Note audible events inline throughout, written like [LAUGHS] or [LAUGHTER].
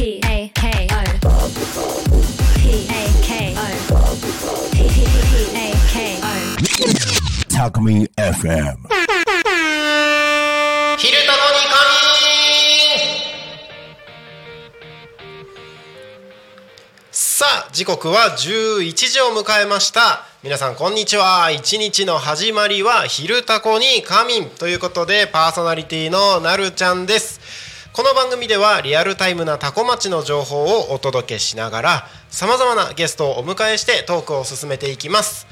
P A K O P A K O P A K O タコミ FM 昼タコにさあ時刻は11時を迎えました。皆さんこんにちは。一日の始まりは昼タコに仮眠ということでパーソナリティのなるちゃんです。この番組ではリアルタイムなタコ町の情報をお届けしながらさまざまなゲストをお迎えしてトークを進めていきます。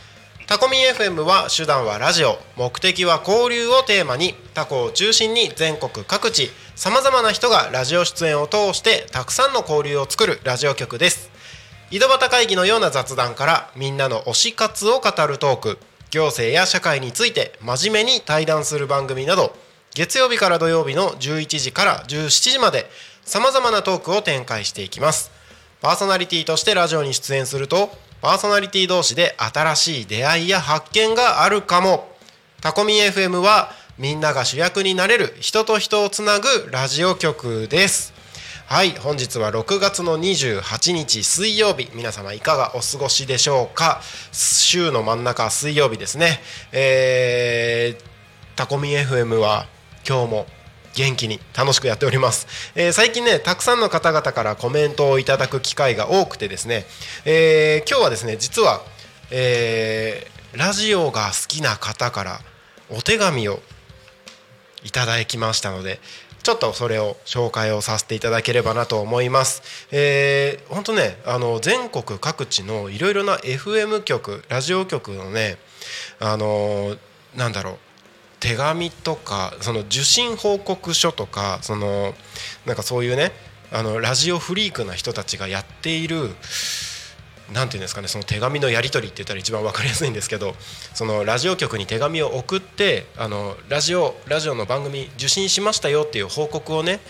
タコミン FM は手段はラジオ。目的は交流をテーマにタコを中心に全国各地さまざまな人がラジオ出演を通してたくさんの交流を作るラジオ局です。井戸端会議のような雑談からみんなの推し活を語るトーク行政や社会について真面目に対談する番組など月曜日から土曜日の11時から17時までさまざまなトークを展開していきます。パーソナリティとしてラジオに出演するとパーソナリティ同士で新しい出会いや発見があるかも。タコミン FM はみんなが主役になれる人と人をつなぐラジオ局です。はい本日は6月の28日水曜日。皆様いかがお過ごしでしょうか？週の真ん中水曜日ですね。えー、タコミン FM は今日も元気に楽しくやっております、えー最近ねたくさんの方々からコメントをいただく機会が多くてですね、えー今日はですね実は、えーラジオが好きな方からお手紙をいただきましたのでちょっとそれを紹介をさせていただければなと思います。えー、本当ねあの全国各地のいろいろな FM 局ラジオ局のねあのなんだろう手紙とかその受信報告書とかそのなんかそういうねあのラジオフリークな人たちがやっているなんていうんですかねその手紙のやり取りって言ったら一番分かりやすいんですけどそのラジオ局に手紙を送ってあのラジオラジオの番組受信しましたよっていう報告をね、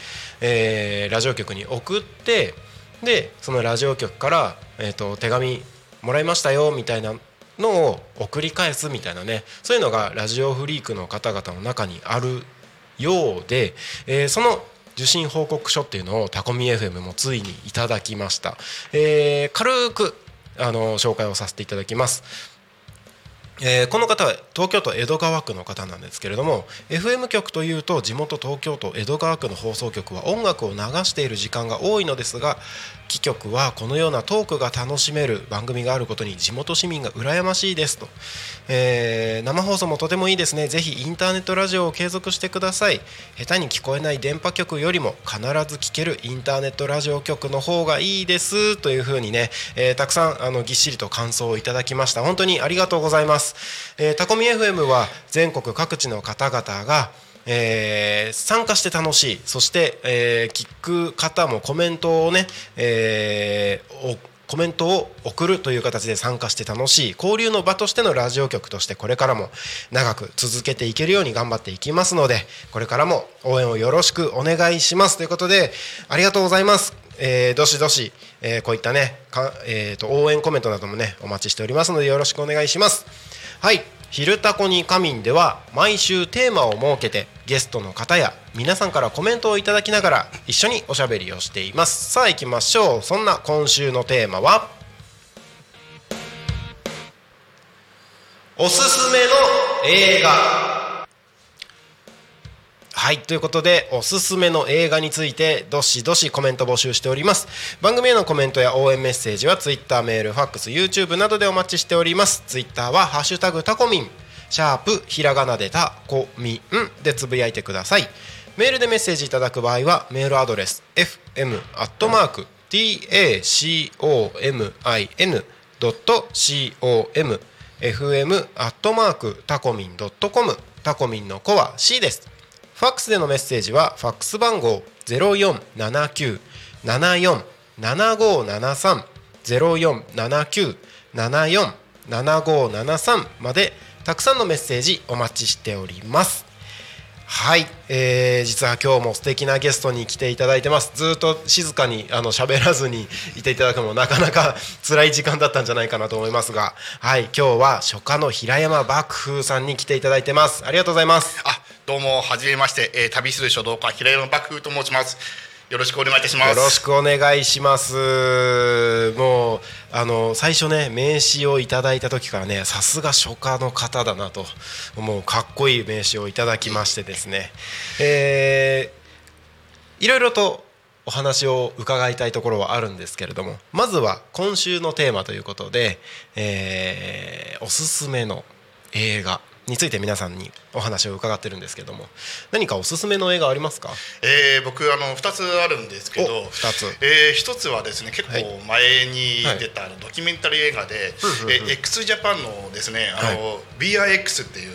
えーラジオ局に送ってでそのラジオ局から、えー、と手紙もらいましたよみたいなのを送り返すみたいなねそういうのがラジオフリークの方々の中にあるようで、えーその受信報告書っていうのをタコミ FM もついにいただきました、えー軽くあの紹介をさせていただきます。えーこの方は東京都江戸川区の方なんですけれども FM 局というと地元東京都江戸川区の放送局は音楽を流している時間が多いのですが貴局はこのようなトークが楽しめる番組があることに地元市民が羨ましいですと、えー生放送もとてもいいですね。ぜひインターネットラジオを継続してください下手に聞こえない電波局よりも必ず聞けるインターネットラジオ局の方がいいですというふうにね、えーたくさんあのぎっしりと感想をいただきました。本当にありがとうございます、えータコミ FM は全国各地の方々がえー参加して楽しいそして、えー聞く方もコメントをね、えーコメントを送るという形で参加して楽しい交流の場としてのラジオ局としてこれからも長く続けていけるように頑張っていきますのでこれからも応援をよろしくお願いしますということでありがとうございます。えーどしどし、えーこういったねか、えーと応援コメントなどもねお待ちしておりますのでよろしくお願いします。はい「昼たこに仮眠」では毎週テーマを設けてゲストの方や皆さんからコメントをいただきながら一緒におしゃべりをしています。さあ行きましょう。そんな今週のテーマは？おすすめの映画。はいということでおすすめの映画についてどしどしコメント募集しております。番組へのコメントや応援メッセージは Twitter メールファックス YouTube などでお待ちしております。Twitter は「ハッシュタグタコミン」シャープひらがなでタコミンでつぶやいてください。メールでメッセージいただく場合はメールアドレス fm アットマーク tacomin.com fm アットマークタコミン .com タコミンの子は C です。ファックスでのメッセージはファックス番号0479747573 0479747573までたくさんのメッセージお待ちしております。はい、えー実は今日も素敵なゲストに来ていただいてます。ずっと静かにあの喋らずにいていただくのもなかなか辛い時間だったんじゃないかなと思いますが。はい今日は初夏の平山幕風さんに来ていただいてます。ありがとうございます。あどうもはじめまして、えー旅する書道家平山幕風と申します。よろしくお願いいたします。よろしくお願いします。もうあの最初ね名刺をいただいた時からねさすが書家の方だなと。もうかっこいい名刺をいただきましてですね、えーいろいろとお話を伺いたいところはあるんですけれども。まずは今週のテーマということで、えーおすすめの映画。について皆さんにお話を伺ってるんですけども何かおすすめの映画ありますか？えー僕あの二つあるんですけど、お二つ。えー一つはですね結構はい。前に出たあのドキュメンタリー映画で、うんうんうん。えー x ジャパンのですねあの、は BIX っていう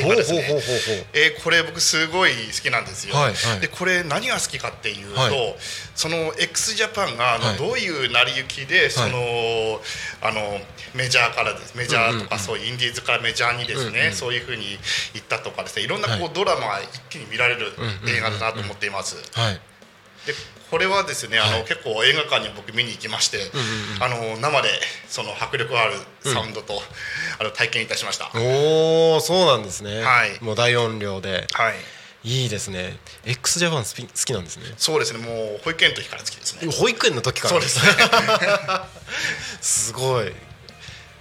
映画ですね。ほうほうほうほうほう。えーこれ僕すごい好きなんですよ。はいはい。でこれ何が好きかっていうと、はい。その x ジャパンがあの、はい。どういう成り行きでその、あのメジャーからです。メジャーとかそういうインディーズからメジャーにですね、うんうんそういうふうに行ったとかですね。いろんなこう、はい。ドラマが一気に見られる映画だなと思っています。はいでこれはですねあの、はい。結構映画館に僕見に行きまして、んうんあの生でその迫力あるサウンドと、あの体験いたしました。おおそうなんですね、はい。もう大音量で。はい。いいですね。X ジャパン好きなんですね。そうですね。もう保育園の時から好きですね。保育園の時から。そうですね。[LAUGHS] すごい。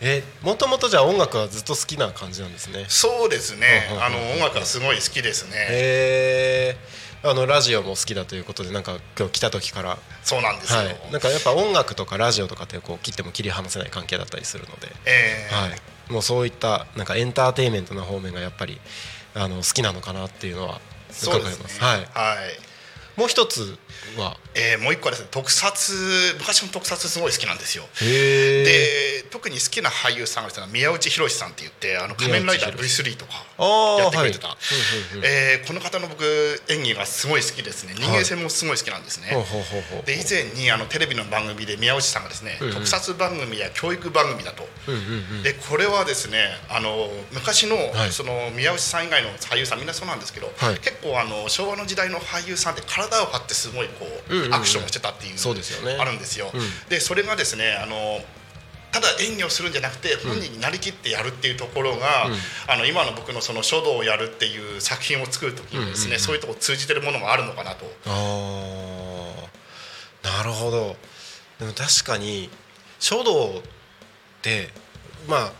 えもともとじゃあ音楽はずっと好きな感じなんですね。そうですね。うんうんうんあの音楽はすごい好きですね。へえあのラジオも好きだということでなんか今日来た時からそうなんですよ。はいなんかやっぱ音楽とかラジオとかってこう切っても切り離せない関係だったりするのでえーはい、もうそういったなんかエンターテインメントな方面がやっぱりあの好きなのかなっていうのは伺います。すね。はい。はい。もう一つは、えーもう一個はですね特撮昔の特撮すごい好きなんですよ。へえ。で特に好きな俳優さんがですね宮内浩さんって言ってあの仮面ライダー V3 とかやってくれてた、えーこの方の僕演技がすごい好きですね。人間性もすごい好きなんですね、ほうほうほうほう。で以前にあのテレビの番組で宮内さんがですね、うんうん特撮番組や教育番組だと、うんうんうん。でこれはですねあの昔の,、はい。その宮内さん以外の俳優さんみんなそうなんですけど、はい。結構あの昭和の時代の俳優さんって体を張ってすごいこう、うんうんうん。アクションをしてたっていうそうですよね。あるんですよ。うん。でそれがですねあのただ演技をするんじゃなくて本人になりきってやるっていうところが、うん。あの今の僕のその書道をやるっていう作品を作る時にですね、うんうんうん。そういうところ通じてるものもあるのかなと。なるほど。でも確かに書道ってまあ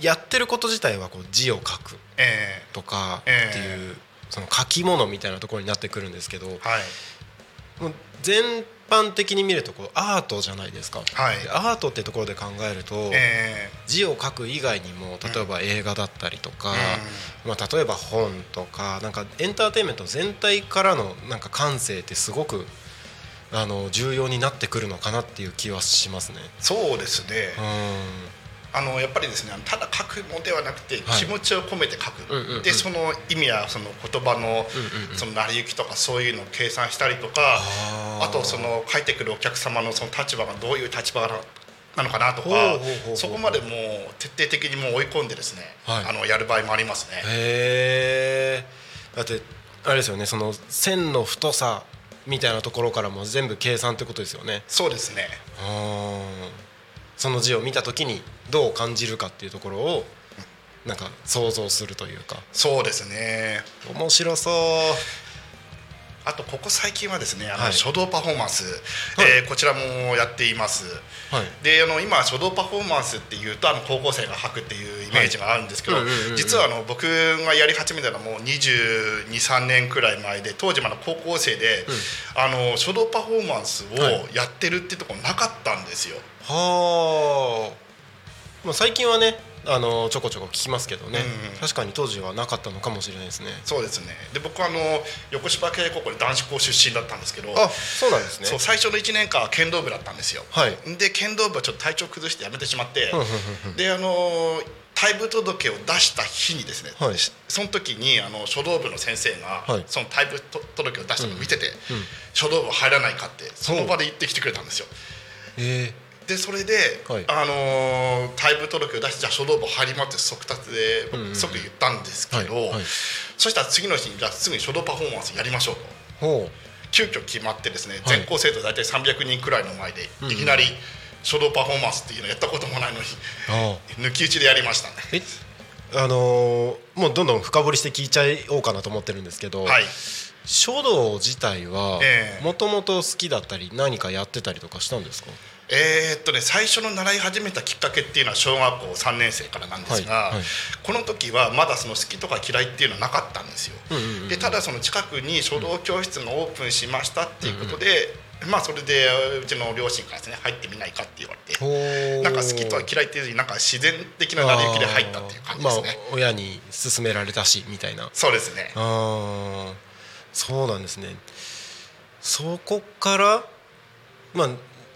やってること自体はこう字を書くえとかええ。っていう、その書き物みたいなところになってくるんですけど、ーはい。もう全般的に見るとこうアートじゃないですか、はい。でアートってところで考えると、え字を書く以外にも例えば映画だったりとか、うまあ、例えば本とかなんかエンターテインメント全体からのなんか感性ってすごくあの重要になってくるのかなっていう気はしますね。ーそうですね、うんあのやっぱりですねただ書くのではなくてはい。気持ちを込めて書く、うんうんうん。でその意味やその言葉のうんうんうん。その成り行きとかそういうのを計算したりとかあとその書いてくるお客様のその立場がどういう立場ななのかなとかほうほうほうほうそこまでもう徹底的にもう追い込んでですね、はい。あのやる場合もありますね。だってあれですよねその線の太さみたいなところからも全部計算ってことですよね。そうですね。あーその字を見た時にどう感じるかっていうところをなんか想像するというか。そうですね。面白そう。あとここ最近はですねあの、はい。書道パフォーマンス、はい。えーこちらもやっています。はい。であの今書道パフォーマンスっていうとあの高校生が履くっていうイメージがあるんですけどはいうんうんうんうん。実はあの僕がやり始めたのはもう2 2 3年くらい前で当時まだ高校生で、あの書道パフォーマンスをはい。やってるってところなかったんですよ。はあ、まあ、最近はねあのちょこちょこ聞きますけどね、うんうん。確かに当時はなかったのかもしれないですね。そうですね。で僕はあの横芝系高校で男子校出身だったんですけどあそうなんですね。そう最初の1年間は剣道部だったんですよ。はい。で剣道部はちょっと体調崩してやめてしまってうんうんうんうんであの退部届を出した日にですね、はい。その時にあの書道部の先生が、はい。その退部届を出したのを見てて、うん書道部入らないかってその場で言ってきてくれたんですよ。えでそれで、はい。あの退部届を出してじゃあ書道部入りますって即達でうんうんうん。即言ったんですけど、そしたら次の日にじゃあすぐに書道パフォーマンスやりましょうと。ほ急遽決まってですね、はい。全校生徒大体300人くらいの前で、いきなり書道パフォーマンスっていうのやったこともないのに抜き打ちでやりましたね。え？あのーもうどんどん深掘りして聞いちゃおうかなと思ってるんですけど、はい。書道自体はええ。もともと好きだったり何かやってたりとかしたんですか？えーっとね最初の習い始めたきっかけっていうのは小学校3年生からなんですが、はいはいこの時はまだその好きとか嫌いっていうのはなかったんですよ。うんうんうんでただその近くに書道教室がオープンしましたっていうことで、まあそれでうちの両親からですね入ってみないかって言われて。なんか好きとは嫌いっていうよりなんか自然的な成り行きで入ったっていう感じですね。まあ親に勧められたしみたいなそうですね。あーそうなんですねそこからまあ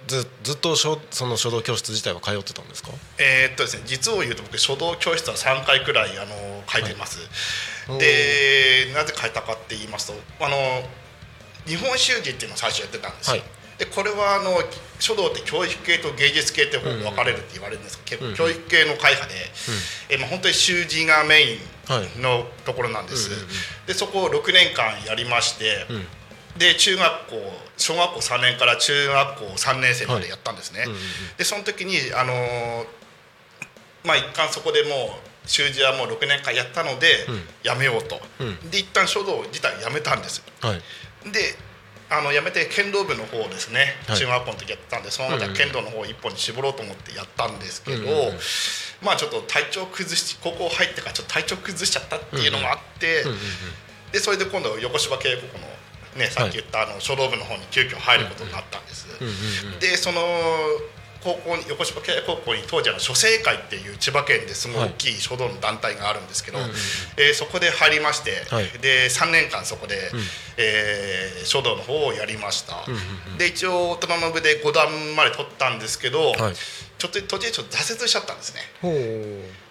ずずっと書その書道教室自体は通ってたんですか？えーっとですね実を言うと僕書道教室は3回くらいあの書いてます。はい。でなぜ書いたかって言いますとあの日本習字っていうのを最初やってたんですよ。はい。でこれはあの書道って教育系と芸術系って分かれるって言われるんです。けど、うん。うん教育系の会派で、えまあ、本当に習字がメインのところなんです、うんうんうん。でそこを6年間やりまして、うんで中学校小学校3年から中学校3年生までやったんですね、うんうんうん。でその時にあのーまあ一貫そこでもう習字はもう6年間やったので、うん。やめようと、うん。で一旦書道自体やめたんです。はい。であのやめて剣道部の方ですね、はい。中学校の時やってたんでそのまま剣道の方一本に絞ろうと思ってやったんですけど、うんうんうん。まあちょっと体調崩し高校入ってからちょっと体調崩しちゃったっていうのもあって、うんうんうん。でそれで今度横芝渓谷のねさっき言ったあの書道部の方に急遽入ることになったんです。でその高校に横芝高校に当時あの書生会っていう千葉県ですごい大きい書道の団体があるんですけど、えーそこで入りまして、はい。で3年間そこで、ん。えー書道の方をやりました、で一応大人の部で5段まで取ったんですけど、はい。ちょっと途中でちょっと挫折しちゃったんですね。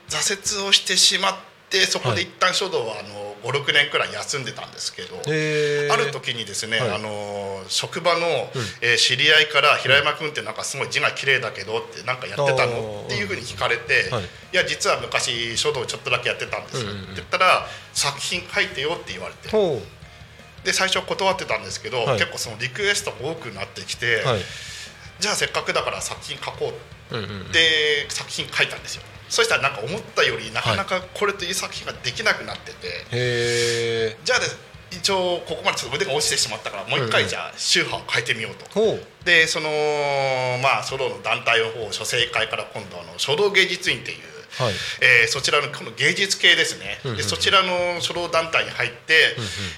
挫折をしてしまってそこで一旦書道はあの56年くらい休んでたんですけど、ある時にですね、はい。あの職場の、えー知り合いから「平山君ってなんかすごい字が綺麗だけど」ってなんかやってたあのー。っていうふうに聞かれて「はい。い、や実は昔書道ちょっとだけやってたんです」って言ったら「作品書いてよ」って言われて。ほで最初断ってたんですけど、はい。結構そのリクエストが多くなってきて、うはい。じゃあせっかくだから作品書こううんうんうん。で作品書いたんですよ。そしたらなんか思ったよりなかなかこれという作品ができなくなってて、へえじゃあ一応ここまでちょっと腕が落ちてしまったからもう一うん。うん回じゃあ宗派を変えてみようと。ほう。でそのまあ書道の団体の方書生会から今度あの書道芸術院っていう、はい。えーそちらのこの芸術系ですね、うんうんでそちらの書道団体に入って、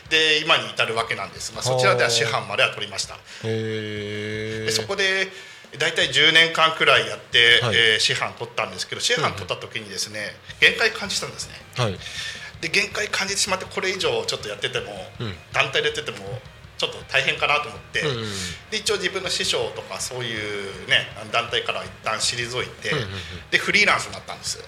で今に至るわけなんですがそちらでは師範までは取りました。でそこで大体10年間くらいやって、はい。えー師範取ったんですけど師範取った時にですね限界感じたんですね。はい。で限界感じてしまってこれ以上ちょっとやってても、うん。団体でやっててもちょっと大変かなと思って、うんうんうん。で一応自分の師匠とかそういうね団体からは一旦退いて、うんうんうん。でフリーランスになったんです。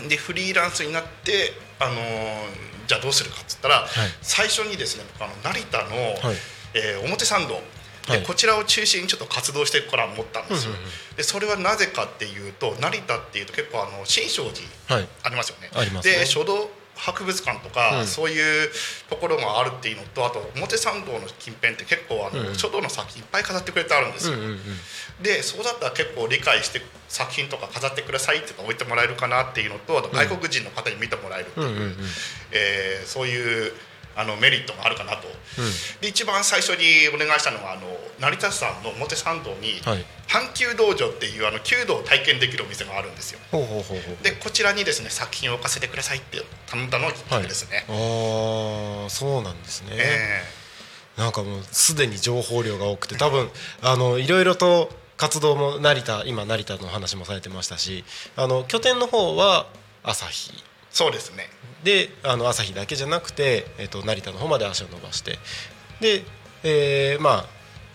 うん。でフリーランスになってあのーじゃあどうするかっつったら、最初にですね僕あの成田の、はい。えー表参道はいでこちらを中心にちょっと活動してから思ったんですよ、でそれはなぜかっていうと成田っていうと結構あの新勝寺はい。ありますよね。ありますね。で書道博物館とか、うん。そういうところがあるっていうのとあと表参道の近辺って結構あの、うん書道の作品いっぱい飾ってくれてあるんですよ。でそうだったら結構理解して作品とか飾ってくださいっていうか置いてもらえるかなっていうのとあと外国人の方に見てもらえるっていう、えーそういうあのメリットがあるかなと。うんで一番最初にお願いしたのはあの成田山の表参道に、はい阪急道場っていうあの弓道を体験できるお店があるんですよ。ほうほうほうほうでこちらにですね作品を置かせてくださいって頼んだのがきっかけですね。ああそうなんですね、えなんかもうすでに情報量が多くて多分あのいろいろと活動も成田今成田の話もされてましたしあの拠点の方は朝日ーそうですね。であの朝日だけじゃなくて、えっと成田の方まで足を伸ばしてで、えーまあ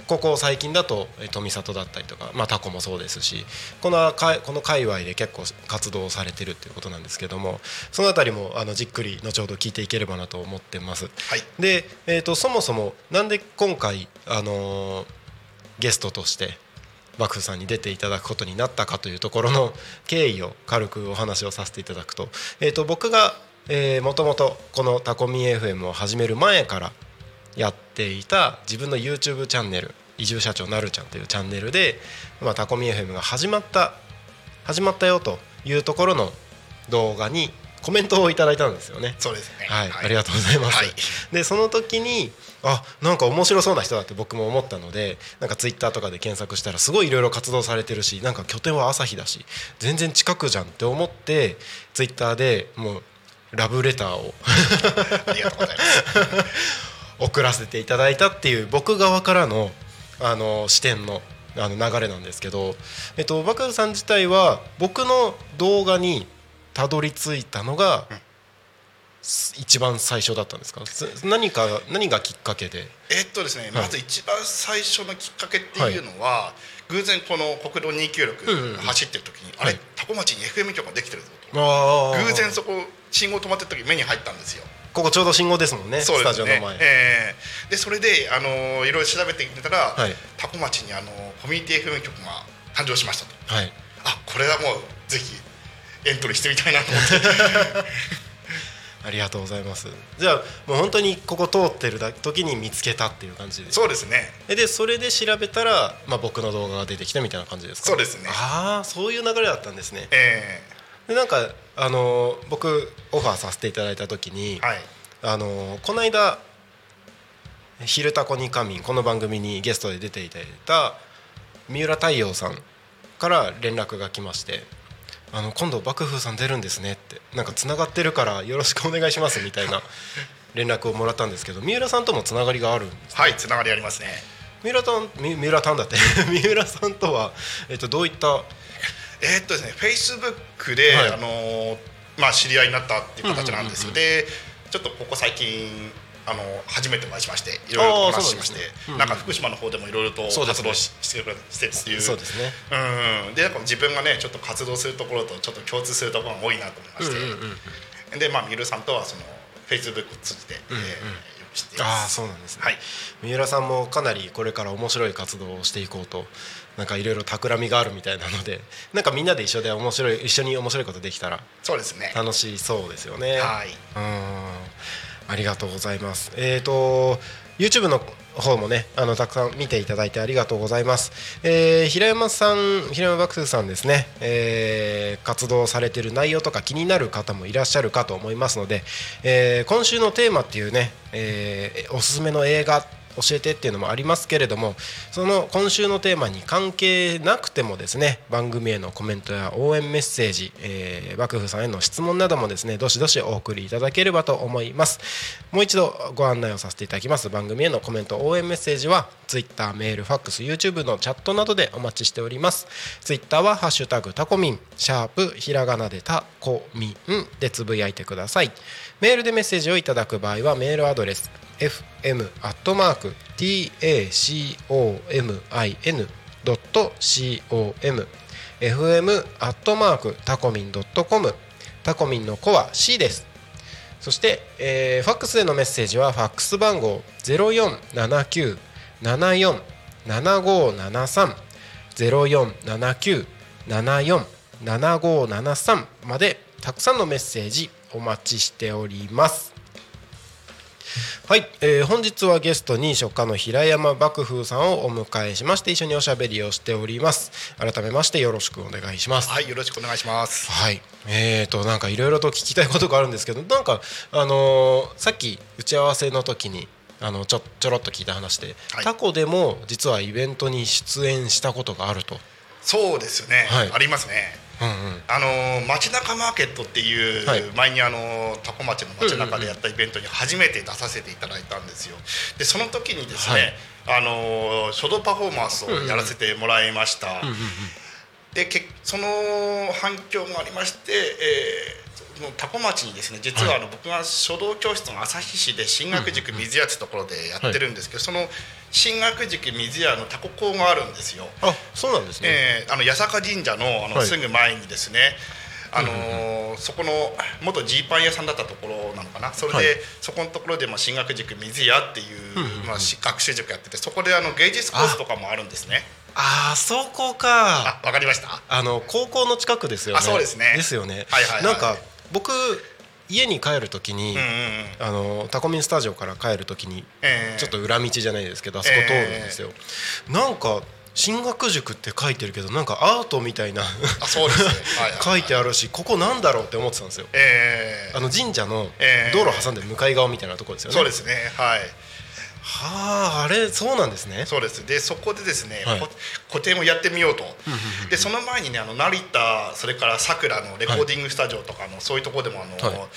ここ最近だとえー富里だったりとか、まあ、タコもそうですしこのかこの界隈で結構活動をされてるっていうことなんですけどもそのあたりもあのじっくり後ほど聞いていければなと思ってます。はい。で、えー、とそもそもなんで今回、あのーゲストとして幕府さんに出ていただくことになったかというところの経緯を軽くお話をさせていただくと,、えー、と僕が、えー、もともとこのタコミ FM を始める前からやっていた自分の YouTube チャンネル移住社長なるちゃんというチャンネルで、まあ、タコミ FM が始まった始まったよというところの動画にコメントをいただいたんですよね。そうですね。はい、ありがとうございます、はい。でその時にあなんか面白そうな人だって僕も思ったのでなんかツイッターとかで検索したらすごいいろいろ活動されてるしなんか拠点は朝日だし全然近くじゃんって思ってツイッターでもうラブレターを。ありがとうございます。送らせていただいたっていう僕側からのあの視点のあの流れなんですけど、えっと、バカルさん自体は僕の動画にたどり着いたのが、す一番最初だったんですか？す何か何がきっかけで？えっとですね、まず一番最初のきっかけっていうのは、偶然この国道うんうん296走ってる時に、あれ？はい。多古町に FM 局ができてるぞと。あ偶然そこ信号止まってる時目に入ったんですよ。ここちょうど信号ですもんねスそうですね。タジオの前、えーでそれで、あのーいろいろ調べてみたら、はい。多古町に、あのーコミュニティ FM 局が誕生しましたと。はい。あこれはもうぜひエントリーしてみたいなと思って。[LAUGHS] ありがとうございます。じゃあもう本当にここ通ってるだ時に見つけたっていう感じでそうですね。えでそれで調べたら、まあ、僕の動画が出てきたみたいな感じですか？そうですね。ああそういう流れだったんですね。え。でなんかあのー僕オファーさせていただいた時に、ーはい。あのーこの間「昼タコに仮眠」この番組にゲストで出ていただいた三浦太陽さんから連絡が来まして「あの今度幕風さん出るんですね」ってなんかつながってるからよろしくお願いしますみたいな [LAUGHS] 連絡をもらったんですけど三浦さんともつながりがあるんですはいつながりありますね。三浦さんみ三浦さんだって。[LAUGHS] 三浦さんとは、えっと、どういったえーっとですね、フェイスブックで、はい。あのーまあ、知り合いになったっていう形なんですよ、うんでちょっとここ最近あの初めてお会いしましていろいろとお話ししましてね。うんうん。なんか福島の方でもいろいろと活動ししてるしてるっていう。そうですね。うんでなんか自分がねちょっと活動するところとちょっと共通するところが多いなと思いまして、うんうんうんでまあミルさんとはそのフェイスブックを通じて、えーうんうん。よく知っていあそうなんですね、はい。三浦さんもかなりこれから面白い活動をしていこうとなんかいろいろ企みがあるみたいなので [LAUGHS] なんかみんなで一緒で面白い一緒に面白いことできたらそうですね。楽しそうですよね。はい。うん。ありがとうございます。えっ、と YouTube の方もねあのたくさん見ていただいてありがとうございます、えー平山さん平山バクスさんですね、えー活動されている内容とか気になる方もいらっしゃるかと思いますので、えー今週のテーマっていうね、えーおすすめの映画教えてっていうのもありますけれどもその今週のテーマに関係なくてもですね番組へのコメントや応援メッセージ、えー、幕府さんへの質問などもですねどしどしお送りいただければと思います。もう一度ご案内をさせていただきます。番組へのコメント応援メッセージは Twitter メールファックス YouTube のチャットなどでお待ちしております。Twitter は「ハッシュタグタコミン」シャープひらがなでタコミンでつぶやいてください。メールでメッセージをいただく場合はメールアドレス fm.tacomin.com fm アットマークタコミンドットコムタコミンの子は C です。そして、えーファックスでのメッセージはファックス番号0479747573 0479747573までたくさんのメッセージお待ちしております。はい、えー本日はゲストに書家の平山幕風さんをお迎えしまして一緒におしゃべりをしております。改めましてよろしくお願いします。はいよろしくお願いします。はい、えーとなんかいろいろと聞きたいことがあるんですけどなんかあのーさっき打ち合わせの時にあのちょちょろっと聞いた話で、はい。タコでも実はイベントに出演したことがあると、そうですよね、はい。ありますねあのー街中マーケットっていう、はい。前にあのー多古町の街中でやったイベントに初めて出させていただいたんですよ。でその時にですね、あのー書道パフォーマンスをやらせてもらいました、でけその反響がありまして、えーその多古町にですね実はあの、僕が書道教室の旭市で進学塾水屋ってところでやってるんですけど、その進学塾水屋の多古校があるんですよ。あそうなんですね、えーあの八坂神社のあの、はい。すぐ前にですねあのーそこの元ジーパン屋さんだったところなのかな。それで、はい。そこのところで、まあ、進学塾水屋っていう、まあ、し学習塾やっててそこであの芸術コースとかもあるんですね。ああそこか。あわかりました？あの高校の近くですよね。あそうですね。ですよね、はいはいはい。なんか僕家に帰るときに、あのタコミンスタジオから帰るときにえーちょっと裏道じゃないですけどあそこ通るんですよ、なんか進学塾って書いてるけどなんかアートみたいなあそうですね。はいはい [LAUGHS] 書いてあるしここなんだろうって思ってたんですよ。えーあの神社のえー道路挟んで向かい側みたいなところですよね。そうですね。はいはああれそうなんですね。そうです。でそこでですね、はい。こ個展をやってみようと、でその前にねあの成田それからさくらのレコーディングスタジオとかの、そういうところでもあの、はい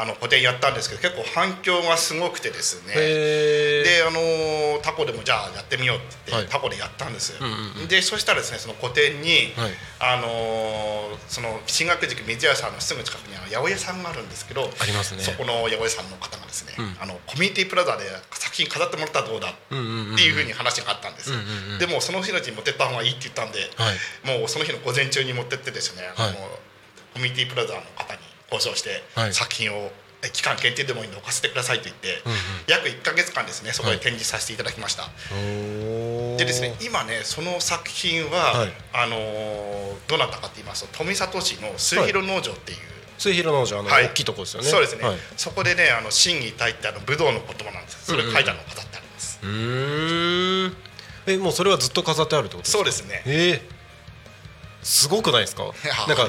あの個展やったんですけど結構反響がすごくてですね。であのタコでもじゃあやってみようって言って、はいタコでやったんです、んうんでそしたらですねその個展に、はい。あのその進学塾水屋さんのすぐ近くにあの八百屋さんがあるんですけどありますね。そこの八百屋さんの方がですね、ん。あのコミュニティプラザで作品飾ってもらったらどうだっていうふうに話があったんです、うんうんうんでもうその日のうちに持ってった方がいいって言ったんで、はい。もうその日の午前中に持ってってですね、はい。あのコミュニティプラザの方に交渉して、はい。作品をえ期間限定でもいいので置かせてくださいと言って、うんうん。約1か月間ですねそこで展示させていただきました、おー。でですね今ねその作品は、はい。あのーどうなったかって言いますと富里市の末広農場っていう、末広農場あの、はい。大きいとこですよね。そうですね、はい、そこでねあの真偽体ってあの武道の言葉なんです。それ書いたのを飾ってあります、うーん。えもうそれはずっと飾ってあるってことですか？そうですね。えー、すごくないですか？なんか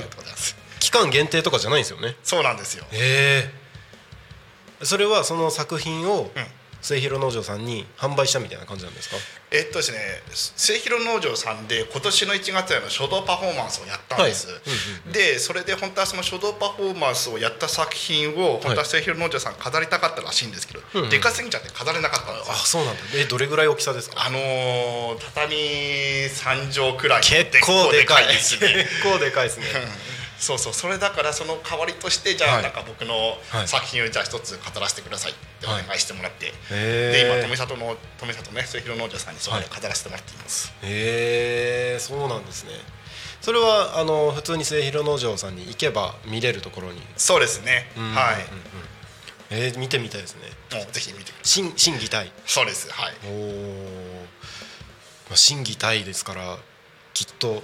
期間限定とかじゃないんですよね？そうなんですよ。ええ。それはその作品をうん。末広農場さんに販売したみたいな感じなんですか？えっとですね末広農場さんで今年の1月への書道パフォーマンスをやったんです、はい。うんでそれで本当はその書道パフォーマンスをやった作品を本当は末広農場さん飾りたかったらしいんですけど、うんうん。でかすぎちゃって飾れなかったんですよ。あそうなんだ。えどれぐらい大きさですか？あのー畳3畳くらい結構でかい。ですね。結構でかいですね [LAUGHS] そうそうそれだからその代わりとしてじゃあ、はい。なんか僕のはい。作品をじゃあ一つ飾らせてくださいってお願いしてもらって、へで今え富里の富里ね末広農場さんにそこで飾らせてもらっています、へえそうなんですね。それはあの普通に末広農場さんに行けば見れるところに。そうですね、うんはい、うんうん。えー見てみたいですね。もうぜひ見てください。審審議体そうです。はい。おお、まあ、審議体ですからきっと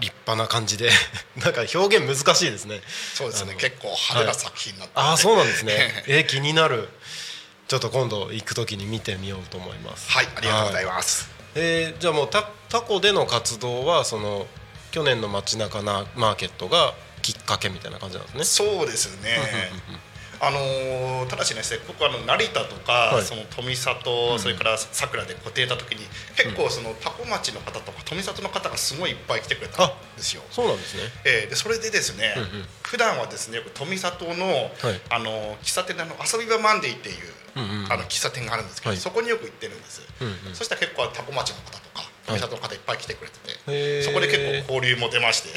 立派な感じで。[LAUGHS] なんか表現難しいですね。そうですね。結構派手な作品になって、ああそうなんですね。[LAUGHS] えー気になる。ちょっと今度行く時に見てみようと思います。はいありがとうございす、ます、えーじゃあもうタタコでの活動はその去年の街中なマーケットがきっかけみたいな感じなんですね。そうですねあのーただしね僕あの成田とか、はい。その富里、それからさくらで固定た時に結構その多古町の方とか富里の方がすごいいっぱい来てくれたんですよ。そうなんですね。えーでそれでですね、うんうん。普段はですねよく富里の,、はい。あの喫茶店の遊び場マンデーっていう、うんうん。あの喫茶店があるんですけど、はい。そこによく行ってるんです、うんうん。そしたら結構多古町の方とか富里の方いっぱい来てくれてて、そこで結構交流も出まして、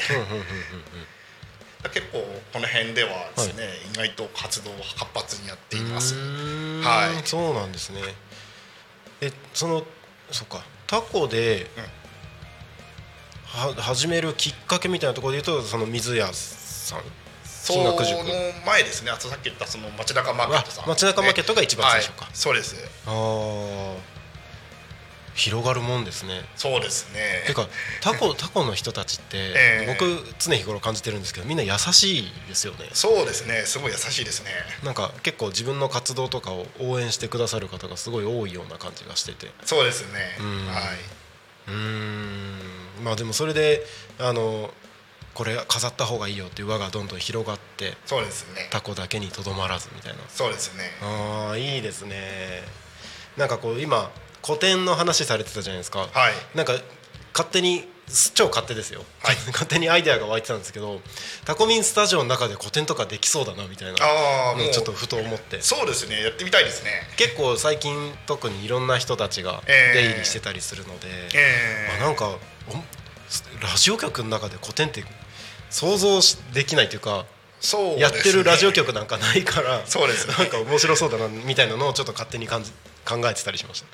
結構この辺ではですね、意外と活動を活発にやっています。はい。そうなんですね。えそのそっか。タコで、は始めるきっかけみたいなところで言うとその水屋さん。その前ですね。あとさっき言ったその街中マーケットさん。あ街中マーケットが一番最初か。はい。そうです。あー広がるもんですね。そうですね。てかタコ [LAUGHS] タコの人たちって、ええ。僕常日頃感じてるんですけどみんな優しいですよね。そうですね。すごい優しいですね。なんか結構自分の活動とかを応援してくださる方がすごい多いような感じがしてて。そうですね。うん。はい。うーん。まあでもそれであのこれ飾った方がいいよっていう輪がどんどん広がってそうですね。タコだけにとどまらずみたいな。そうですね。あーいいですね。なんかこう今古典の話されてたじゃないですか、はい。なんか勝手に超勝手ですよ、はい。[LAUGHS] 勝手にアイデアが湧いてたんですけどタコミンスタジオの中で古典とかできそうだなみたいな。ああもう。ちょっとふと思って。そうですね。やってみたいですね。結構最近特にいろんな人たちがええ。出入りしてたりするので、えあなんかおラジオ局の中で古典って想像しできないというかそうね。やってるラジオ局なんかないからそうですね。なんか面白そうだなみたいなのをちょっと勝手に感じ考えてたりしました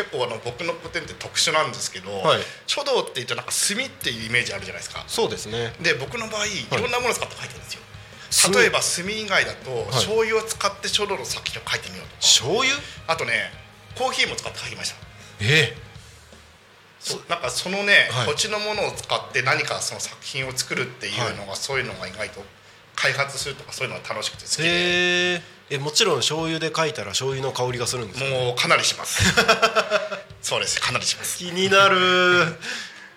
結構あの僕の古典って特殊なんですけど、はい。書道って言うとなんか墨っていうイメージあるじゃないですか。そうですね。で僕の場合い。ろんなものを使って書いてるんですよ、墨。例えば墨以外だと、醤油を使って書道の作品を書いてみようとか。醤油？あとねコーヒーも使って書きました。えそうなんかそのね、はい。土地のものを使って何かその作品を作るっていうのが、そういうのが意外と開発するとかそういうのが楽しくて好きで。へええもちろん醤油で書いたら醤油の香りがするんですかもうかなりします。[LAUGHS] そうですかなりします。気になる。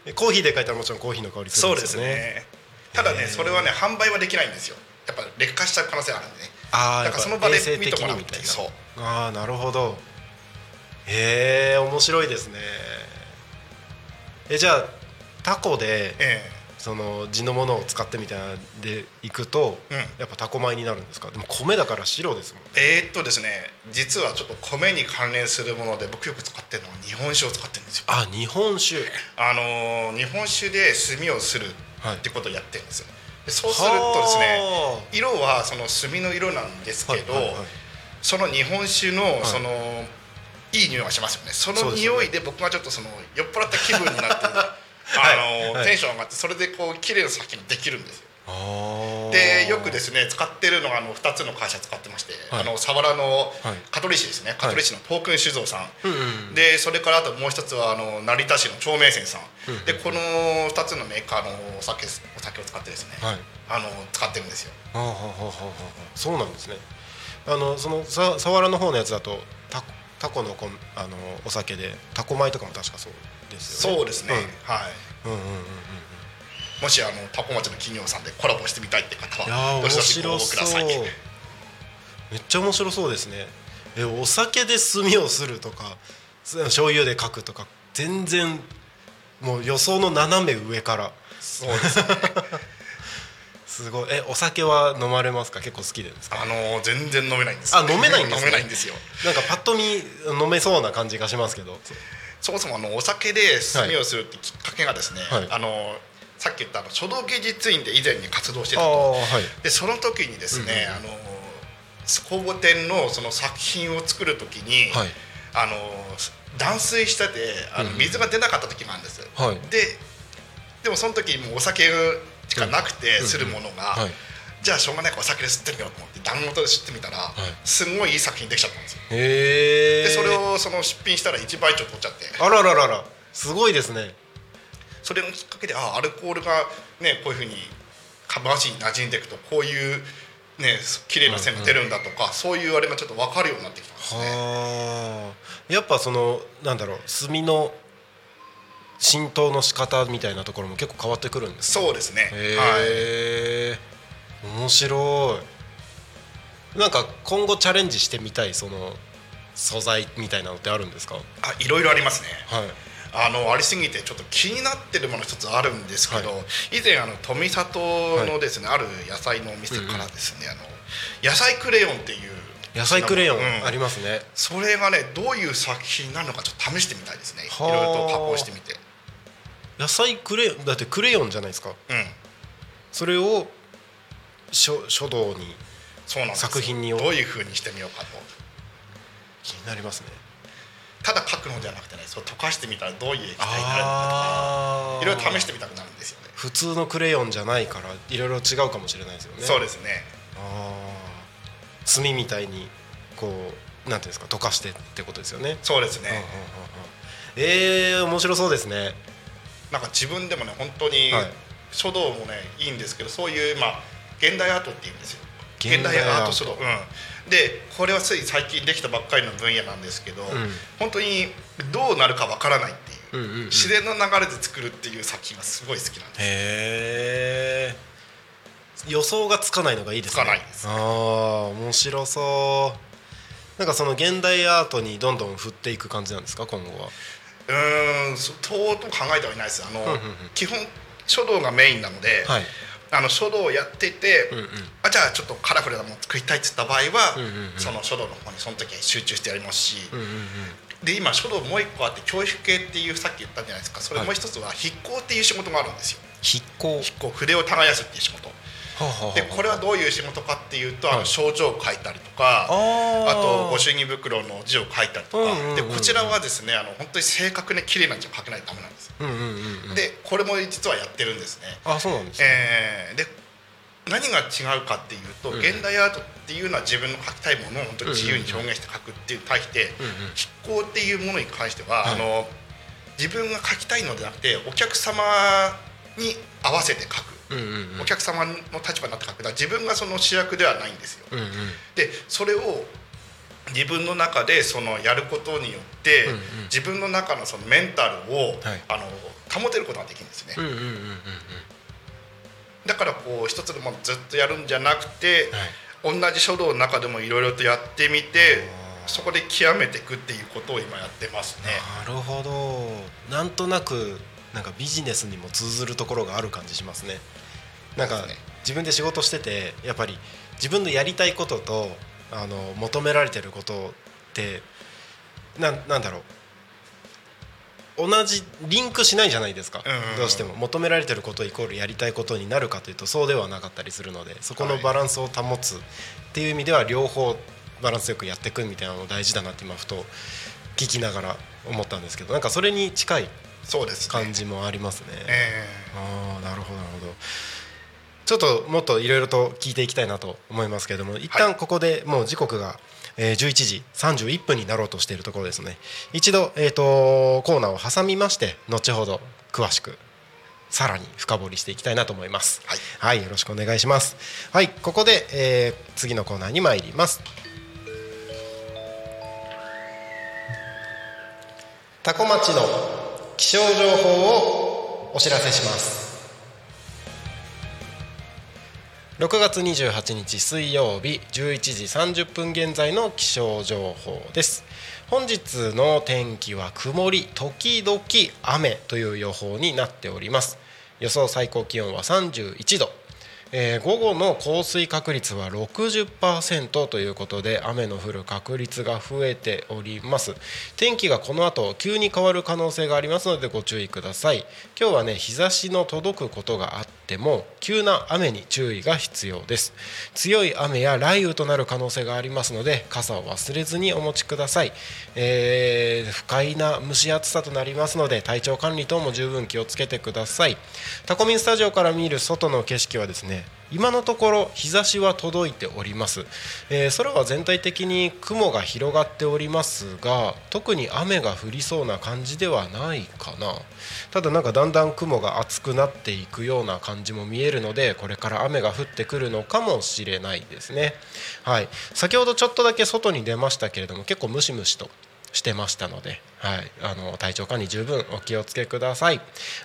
えコーヒーで書いたらもちろんコーヒーの香りするそうですよね。ね。ただねそれはね販売はできないんですよ。やっぱ劣化しちゃう可能性あるんでね。ああだからその場で見てもらうにみたいな。そう。ああなるほど。へえ面白いですね。えじゃあタコでえその地のものを使ってみたいなのでいくと、うん。やっぱタコ米になるんですか？でも米だから白ですもんね。ええーっとですね実はちょっと米に関連するもので僕よく使ってるのは日本酒を使ってるんですよ。あ日本酒。あのー日本酒で炭をするはい。ってことをやってるんですよ。でそうするとですねは色はその炭の色なんですけど、はいはいはい。その日本酒のい。その、い、い匂いがしますよね。その匂いで僕がちょっとその酔っ払った気分になってはいあの、はい。テンション上がってそれでこう綺麗な先にできるんですよ。でよくですね使ってるのがあの2つの会社使ってまして、はい。あの佐原のはい。香取市ですね。香取市の東君酒造さん、うんうんでそれからあともう一つはあの成田市の長明泉さん、うんでこの2つのメーカーのお酒お酒を使ってですね、はい。あの使ってるんですよ。そうなんですね。あのそのさ佐原の方のやつだとタタコのこんあのお酒でタコ米とかも確かそうですよね。そうですね、はい。うん、うんうんもしあのタコ町の企業さんでコラボしてみたいって方はどしどしご応募ください。めっちゃ面白そうですね。えお酒で炭をするとかす醤油で書くとか全然もう予想の斜め上から。そうですね。[LAUGHS] すごい。えお酒は飲まれますか？結構好きですか？あのー全然飲めないんですあ飲めないんですね。[LAUGHS] 飲めないんですよ。なんかパッと見飲めそうな感じがしますけどそもそもあのお酒で炭をするってきっかけがですね、はい。あのさっき言ったあの書道芸術院で以前に活動してたと。はい。でその時にですね、あの公募展のその作品を作る時に、はい。あの断水しててあのうん水が出なかった時があるんです、はい。ででもその時もうお酒しかなくてうん。するものが、はい。じゃあしょうがないからお酒で吸ってみようと思って暖元で吸ってみたら、い。すんごいいい作品できちゃったんですよ。へえでそれをその出品したら一倍以上取っちゃって。あらららら。すごいですね。それのきっかけであアルコールがねこういうふうに下半身に馴染んでいくとこういうね綺麗な線が出るんだとか、そういうあれがちょっと分かるようになってきたんですね。はあやっぱそのなんだろう炭の浸透の仕方みたいなところも結構変わってくるんですかそうですね。はい。面白いなんか今後チャレンジしてみたいその素材みたいなのってあるんですか？はいあいろいろありますね。あのありすぎてちょっと気になってるもの一つあるんですけど、は以前あの富里のですね、ある野菜のお店からですね、あの野菜クレヨンっていう野菜クレヨンうん。ありますね、それがねどういう作品になるのかちょっと試してみたいですね。いはあ。ろいろと加工してみて。野菜クレヨンだってクレヨンじゃないですか。うん。それを書書道にそうなんですよ。作品にどういうふうにしてみようかと。気になりますね。ただ書くのではなくてねそう溶かしてみたらどういう液体になるのかあとかいろいろ試してみたくなるんですよね。普通のクレヨンじゃないからいろいろ違うかもしれないですよね。そうですね。あー。炭みたいにこうなんていうんですか溶かしてってことですよね。そうですね、うんうんうんうん。えー、面白そうですね。なんか自分でもね本当にはい。書道もねいいんですけどそういうまあ現代アートっていうんですよ現代アート書道、う。ん、でこれはつい最近できたばっかりの分野なんですけど、ん。本当にどうなるかわからないっていう,、うんうんうん。自然の流れで作るっていう作品がすごい好きなんです。へえ予想がつかないのがいいですね。つかないです。ああ面白そう。なんかその現代アートにどんどん振っていく感じなんですか今後は。うーんそとうとう考えてはいないです。あの、んうんうん。基本書道がメインなので、はいあの書道をやってて、うんうん。あじゃあちょっとカラフルなもの作りたいって言った場合は、うんうんうん。その書道の方にその時は集中してやりますし、うんうんうん。で今書道もう一個あって教育系っていうさっき言ったじゃないですかそれもう一つは筆行っていう仕事があるんですよ。筆行筆行筆を耕すっていう仕事でこれはどういう仕事かっていうと、あはい。の症状を書いたりとかあとご祝儀袋の字を書いたりとか、でこちらはですねあの本当に正確に綺麗な字を書けないとダメなんです、でこれも実はやってるんですね。あそうなんですね。えーで何が違うかっていうと、うん。現代アートっていうのは自分の書きたいものを本当に自由に表現して書くっていう対して、筆行っていうものに関しては、はい。あの自分が書きたいのではなくてお客様に合わせて書く、お客様の立場になって書くだから自分がその主役ではないんですよ。うんうん。でそれを自分の中でそのやることによって、うんうん。自分の中のそのメンタルを、はい。あの保てることができるんですね、だからこう一つのものずっとやるんじゃなくて、はい。同じ書道の中でもいろいろとやってみてそこで極めていくっていうことを今やってますね。なるほど。なんとなくなんかビジネスにも通ずるところがある感じしますねなんか自分で仕事しててやっぱり自分のやりたいこととあの求められてることってなんなんだろう。同じリンクしないじゃないですか、どうしても求められてることイコールやりたいことになるかというとそうではなかったりするのでそこのバランスを保つっていう意味では両方バランスよくやっていくみたいなの大事だなって今ふと聞きながら思ったんですけどなんかそれに近い。感じもありますね。えああなるほどなるほど。ちょっともっといろいろと聞いていきたいなと思いますけれども一旦ここでもう時刻が、えー11時31分になろうとしているところですね。一度、えー、とコーナーを挟みまして後ほど詳しくさらに深掘りしていきたいなと思います。はい、よろしくお願いします。はいここで、えー次のコーナーに参ります。タコ町の気象情報をお知らせします6月28日水曜日11時30分現在の気象情報です。本日の天気は曇り時々雨という予報になっております。予想最高気温は31度。えー午後の降水確率は60%ということで雨の降る確率が増えております。天気がこの後急に変わる可能性がありますのでご注意ください。今日はね日差しの届くことがあっても急な雨に注意が必要です。強い雨や雷雨となる可能性がありますので傘を忘れずにお持ちください、えー不快な蒸し暑さとなりますので体調管理等も十分気をつけてください。タコミンスタジオから見る外の景色はですね今のところ日差しは届いております、えー空は全体的に雲が広がっておりますが特に雨が降りそうな感じではないかな。ただなんかだんだん雲が厚くなっていくような感じも見えるのでこれから雨が降ってくるのかもしれないですね。はい。先ほどちょっとだけ外に出ましたけれども結構ムシムシとしてましたので、はい、あの体調管理十分お気をつけください。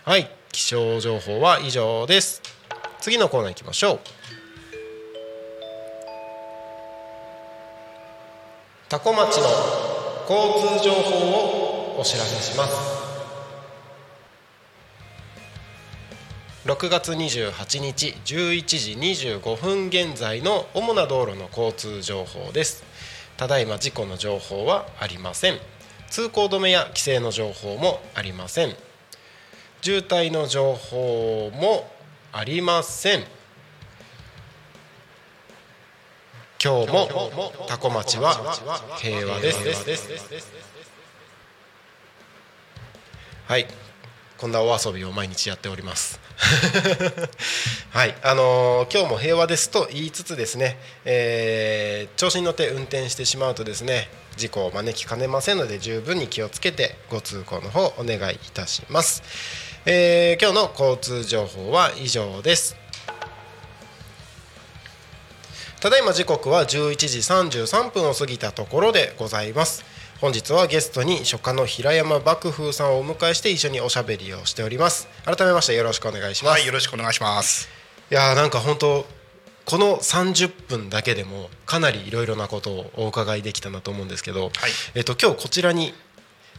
はい、気象情報は以上です。次のコーナー行きましょう。タコ町の交通情報をお知らせします。6月28日11時25分現在の主な道路の交通情報ですただいま事故の情報はありません通行止めや規制の情報もありません渋滞の情報もありません。今日もタコ町は平和です。はい。こんなお遊びを毎日やっております。[LAUGHS] はい。あのー今日も平和ですと言いつつですね、えー調子に乗って運転してしまうとですね事故を招きかねませんので十分に気をつけてご通行の方お願いいたします、えー今日の交通情報は以上です。ただいま時刻は11時33分を過ぎたところでございます。本日はゲストに書家の平山幕風さんをお迎えして一緒におしゃべりをしております。改めましてよろしくお願いします、はい、よろしくお願いします。いやーなんか本当この30分だけでもかなりいろいろなことをお伺いできたなと思うんですけど、はい、えっと今日こちらに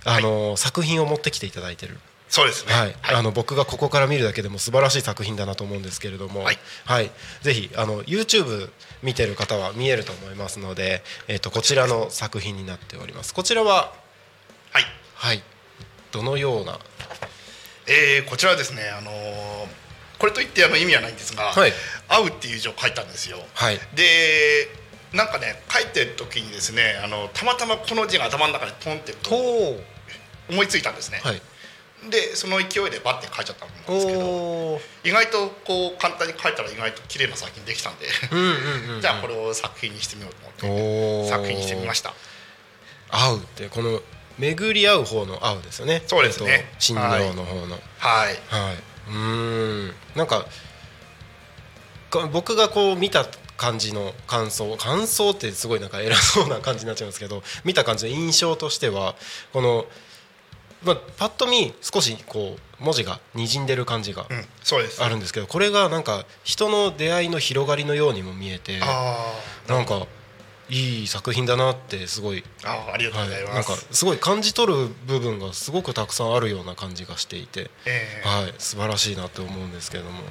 あのー作品を持ってきていただいてるそうですね。はい、あの僕がここから見るだけでも素晴らしい作品だなと思うんですけれども、はい。ぜひあの YouTube 見てる方は見えると思いますので、えっとこちらの作品になっております。こちらははい、はい。どのような？えーこちらはですね、あのーこれといってあの意味はないんですが、はい。会うっていう字を書いたんですよ。はい。で、なんかね、書いてる時にですね、あのたまたまこの字が頭の中でポンってとこう。思いついたんですね。はいで、その勢いでバッて書いちゃったんですけど、意外とこう簡単に書いたら意外と綺麗な作品できたんで、[LAUGHS] じゃあこれを作品にしてみようと思って、作品にしてみました。会うってこの巡り合う方の会うですよね。そうですねえっと新郎の方の。はい。はい。うーん。なんかか僕がこう見た感じの感想感想ってすごいなんか偉そうな感じになっちゃうんですけど見た感じの印象としてはこの、まあ、パッと見少しこう文字がにじんでる感じがうん、そうです。あるんですけどこれがなんか人の出会いの広がりのようにも見えてなんかいい作品だなってすごい、あーありがとうはい、ござい。なんかます、すごい感じ取る部分がすごくたくさんあるような感じがしていて、えーはい、素晴らしいなって思うんですけれども。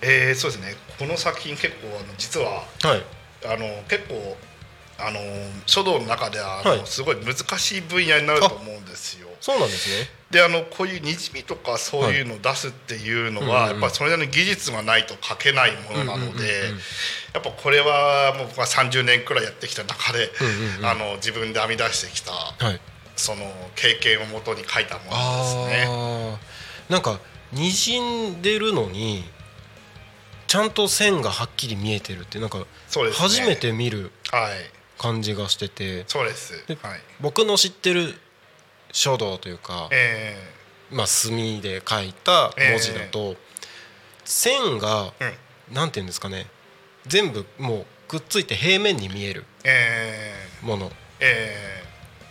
えーそうですね。この作品結構あの実ははい。あの結構あの書道の中でははいすごい難しい分野になると思うんですよ。そうなんですね。であのこういうにじみとかそういうのを出すっていうのは、はいうんうんやっぱりそれなりの技術がないと書けないものなので、うんうんうんうんやっぱこれはもう僕は30年くらいやってきた中で、うんうんうんあの自分で編み出してきたはい。その経験をもとに書いたものですね。なんかにじんでるのにちゃんと線がはっきり見えてるってなんか初めて見るはい感じがしてて、そうです。ではい。僕の知ってる書道というか、えまあ墨で書いた文字だと、線がー、うん。なんていうんですかね、全部もうくっついて平面に見えるえものー、え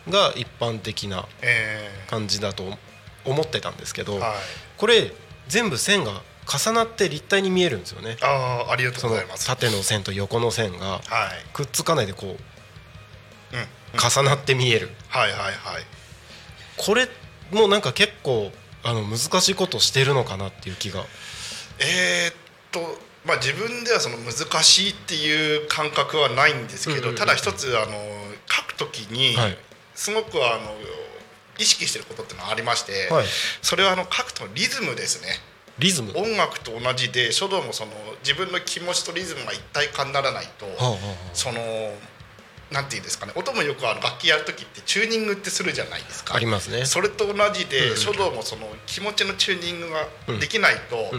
が一般的なー、え感じだと思ってたんですけど、ー、はい。これ全部線が重なって立体に見えるんですよねああありがとそうのございます。縦の線と横の線がはい。くっつかないでこううん。重なって見える。はいはいはい。これもなんか結構あの難しいことしてるのかなっていう気が。えーっとまあ自分ではその難しいっていう感覚はないんですけど、ただ一つあの書くときにはい。すごくあの意識してることっていうのはありまして、はい。それはあの書くとリズムですね。リズム。は音楽と同じで書道もその自分の気持ちとリズムが一体化にならないと、あはあはそのなんていうんですかね音もよくあの楽器やる時ってチューニングってするじゃないですか。あありますね。それと同じで、うん書道もその気持ちのチューニングができないと、へ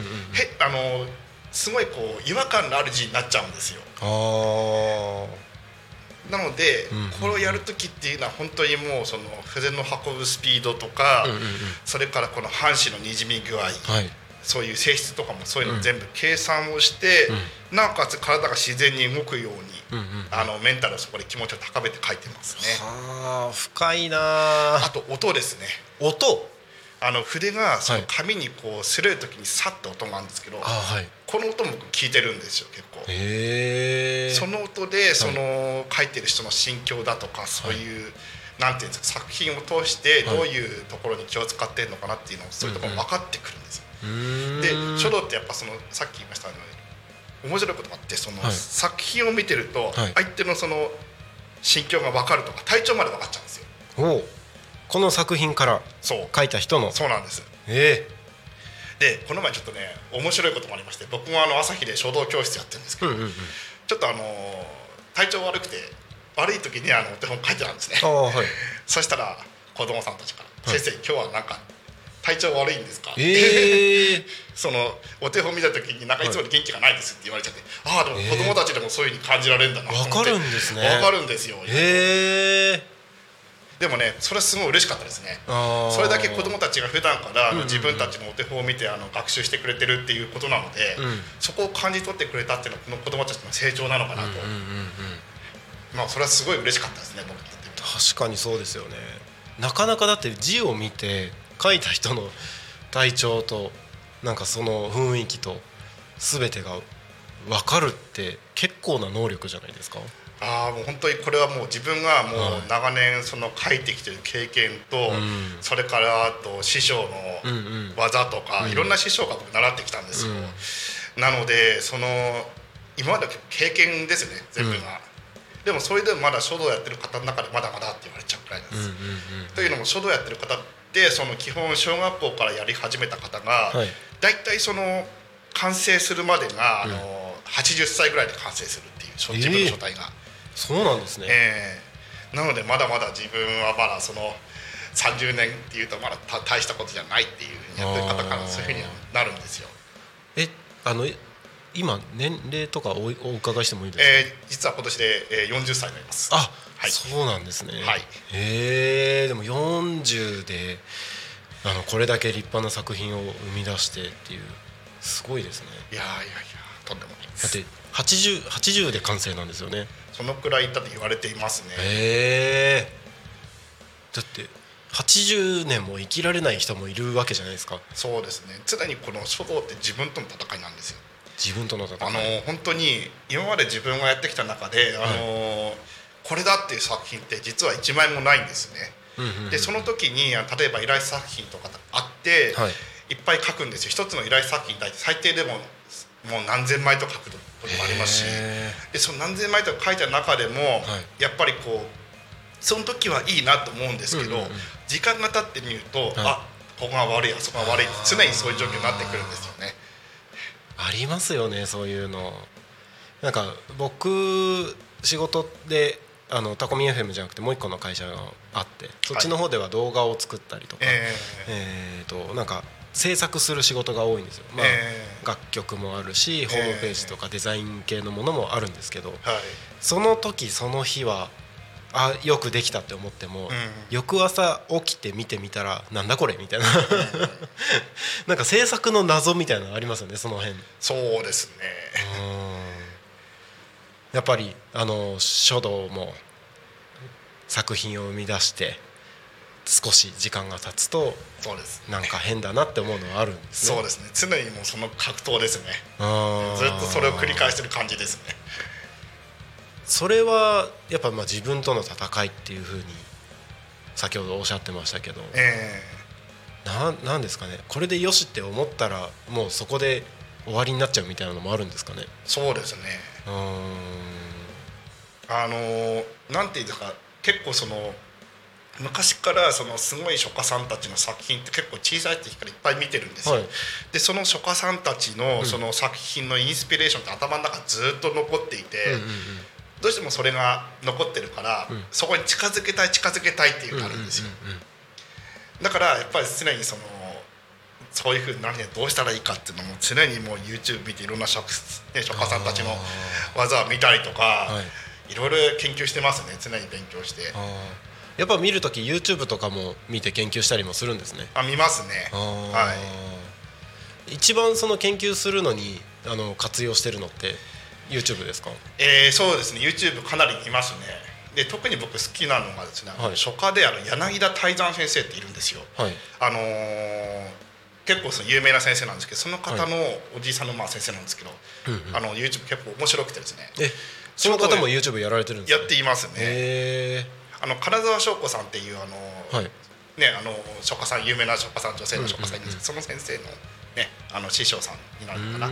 あのすごいこう違和感のある字になっちゃうんですよ。あなので、これをやる時っていうのは本当にもうその筆の運ぶスピードとか、それからこの半紙のにじみ具合、はいそういう性質とかもそういうのを全部計算をして、なおかつ体が自然に動くように、うんうんあのメンタルをそこで気持ちを高めて書いてますね。はあ深いなあ。あと音ですね。音？あの筆がそのはい。紙にこう擦れる時にさっと音があるんですけど、あはい。この音も僕聞いてるんですよ結構。その音でその書いてる人の心境だとかそういう、なんていうんですか作品を通してはいどういうところに気を使ってるのかなっていうのをそういうところ分かってくるんですで書道ってやっぱそのさっき言いましたように面白いことがあってそのはい。作品を見てるとはい。相手のその心境が分かるとか体調まで分かっちゃうんですよ。おう。この作品からそう。書いた人の。そうなんです。えでこの前ちょっとね面白いこともありまして僕もあの朝日で書道教室やってるんですけど、えうんうんうん。ちょっとあの体調悪くて悪い時にあのお手本書いてたんですね。はい。[LAUGHS] そしたら子供さんたちから「はい先生今日はなんか体調悪いんですか?」え [LAUGHS] えそのお手本見た時になんかい。つも元気がないですって言われちゃって、ああでも子供たちでもそういうふうに感じられるんだなと思って。わかるんですね。わかるんですよへえでもねそれはすごい嬉しかったですね。それだけ子供たちが普段から自分たちのお手本を見てあの学習してくれてるっていうことなので、うんそこを感じ取ってくれたっていうのはこの子供たちの成長なのかなと、うんうんうんうん。まあそれはすごい嬉しかったですね僕にとって確かにそうですよね。なかなかだって字を見て書いた人の体調となんかその雰囲気と全てが分かるって結構な能力じゃないですか？ああもう本当にこれはもう自分がもはい。う長年その書いてきてる経験と、ん。それからあと師匠のん技とか、うんいろん。な師匠が僕習ってきたんですよ、うんなのでその今までの経験ですね全部が、でもそれでもまだ書道やってる方の中でまだまだって言われちゃうくらいなんです、というのも書道やってる方ってその基本小学校からやり始めた方が、はいだいたいその完成するまでが、あの80歳ぐらいで完成するっていう書自分の書体が。そうなんですね、ええなのでまだまだ自分はまだその30年っていうとまだた大したことじゃないっていうふうにやってる方からそういうふうにはなるんですよ。えあの今年齢とかおいお伺いしてもいいですか、えー実は今年で、えー、40歳になります。あ、はい。そうなんですね。はい。へえでも40であのこれだけ立派な作品を生み出してっていうすごいですね。いやいやいやとんでもないです。だって 80, 80で完成なんですよね。そのくらいだと言われていますね。へえだって80年も生きられない人もいるわけじゃないですか。そうですね。常にこの書道って自分との戦いなんですよ。自分との戦い。あの本当に今まで自分がやってきた中で、あのこれだっていう作品って実は1枚もないんですね。うんうんうん。でその時にあ例えば依頼作品とかあって、はい。い、っぱい書くんですよ。一つの依頼作品に対して最低でももう何千枚とか書くこともありますし。へでその何千枚とか書いた中でも、やっぱりこうその時はいいなと思うんですけど、うんうんうん。時間が経ってみると、あここが悪いあそこが悪い常にそういう状況になってくるんですよね。ありますよねそういうの。なんか僕仕事であのタコミ FM じゃなくてもう一個の会社があってそっちの方では動画を作ったりとか、ええ。ー、となんか制作する仕事が多いんですよ、まあえ楽曲もあるしホームページとかデザイン系のものもあるんですけど、ーはい。その時その日はあよくできたって思っても、ん。翌朝起きて見てみたらなんだこれみたいな。[LAUGHS] なんか制作の謎みたいなのありますよねその辺。そうですね。やっぱりあの書道も作品を生み出して少し時間が経つとそうです。なんか変だなって思うのはあるんですねそうですね。常にもうその格闘ですね。ずっとそれを繰り返してる感じですね。それはやっぱまあ自分との戦いっていうふうに先ほどおっしゃってましたけどえななんですかねこれでよしって思ったらもうそこで終わりになっちゃうみたいなのもあるんですかね。ーそうですね。あのーなんていうか結構その昔からそのすごい書家さんたちの作品って結構小さい時からいっぱい見てるんですよ。はい。でその書家さんたちのその作品のインスピレーションって頭の中にずっと残っていて、うんうんうん。どうしてもそれが残ってるから、ん。そこに近づけたい近づけたいっていうのがあるんですよ。だからやっぱり常にそのそういうふうになるにはどうしたらいいかっていうのも常にもう YouTube 見ていろんな職,、ね、職家さんたちの技を見たりとか、はい。い、ろいろ研究してますね。常に勉強して。やっぱ見るとき YouTube とかも見て研究したりもするんですね。あ見ますね。はい。一番その研究するのにあの活用してるのって YouTube ですか？えーそうですね。YouTube かなり見ますね。で特に僕好きなのがですね、はい。書家である柳田泰山先生っているんですよ。はい。あのー結構その有名な先生なんですけどその方のおじいさんのまあ先生なんですけど、あの YouTube 結構面白くてですね。えその方も YouTube やられてるんですかやっていますね、へあの金沢翔子さんっていうあの、えはい。ねあの書家さん有名な書家さん女性の書家さんですけど、その先生のねあの師匠さんになるのかな、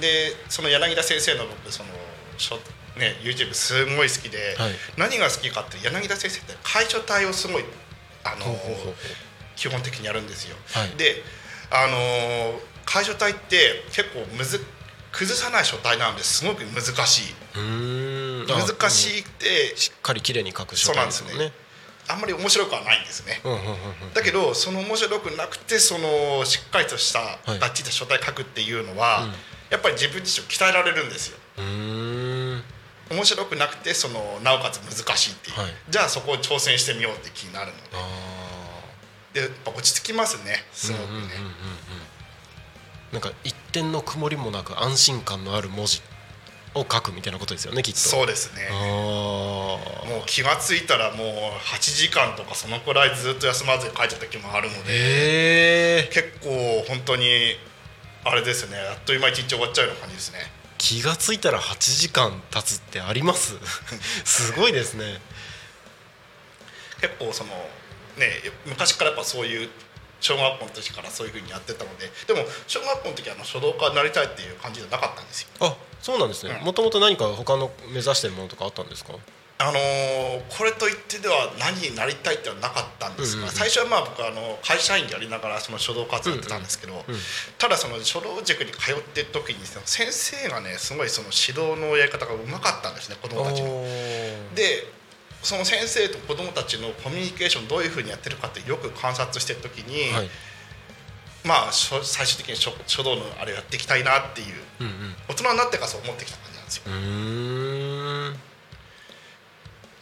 でその柳田先生の僕その書ね YouTube すごい好きで、はい。何が好きかって柳田先生って楷書体をすごいあのほうほうほう基本的にやるんですよ。はい。であの楷書体って結構むず崩さない書体なんです。ごく難しい。難しくてしっかり綺麗に書く書体ですもんね。あんまり面白くはないんですね。だけどその面白くなくてそのしっかりとしたい。がっちりした書体書くっていうのは、うん。やっぱり自分自身を鍛えられるんですよ。面白くなくてそのなおかつ難しいっていう、はい。じゃあそこを挑戦してみようって気になるのあででやっぱ落ち着きますね。すごくね、うんうんうんうんなんか一点の曇りもなく安心感のある文字を書くみたいなことですよねきっと。そうですね。もう気が付いたらもう8時間とかそのくらいずっと休まずに書いてた時もあるので結構本当にあれですね。あっという間一日終わっちゃうような感じですね。気がついたら8時間経つってあります？[LAUGHS] すごいですね。結構そのね昔からやっぱそういう小学校の時からそういうふうにやってたのででも小学校の時はあの書道家になりたいっていう感じじゃなかったんですよ。あそうなんですね。うん。もともと何か他の目指してるものとかあったんですか？あのーこれといってでは何になりたいってはなかったんですが、うんうん。うん最初はまあ僕はあの会社員でやりながらその書道活動やってたんですけど、うんただその書道塾に通ってる時にその先生がねすごいその指導のやり方がうまかったんですね子供たちの。でその先生と子供たちのコミュニケーションどういうふうにやってるかってよく観察してる時に、はい。まあ書最終的に書書道のあれをやっていきたいなっていううんうん。大人になってからそう思ってきた感じなんですよ。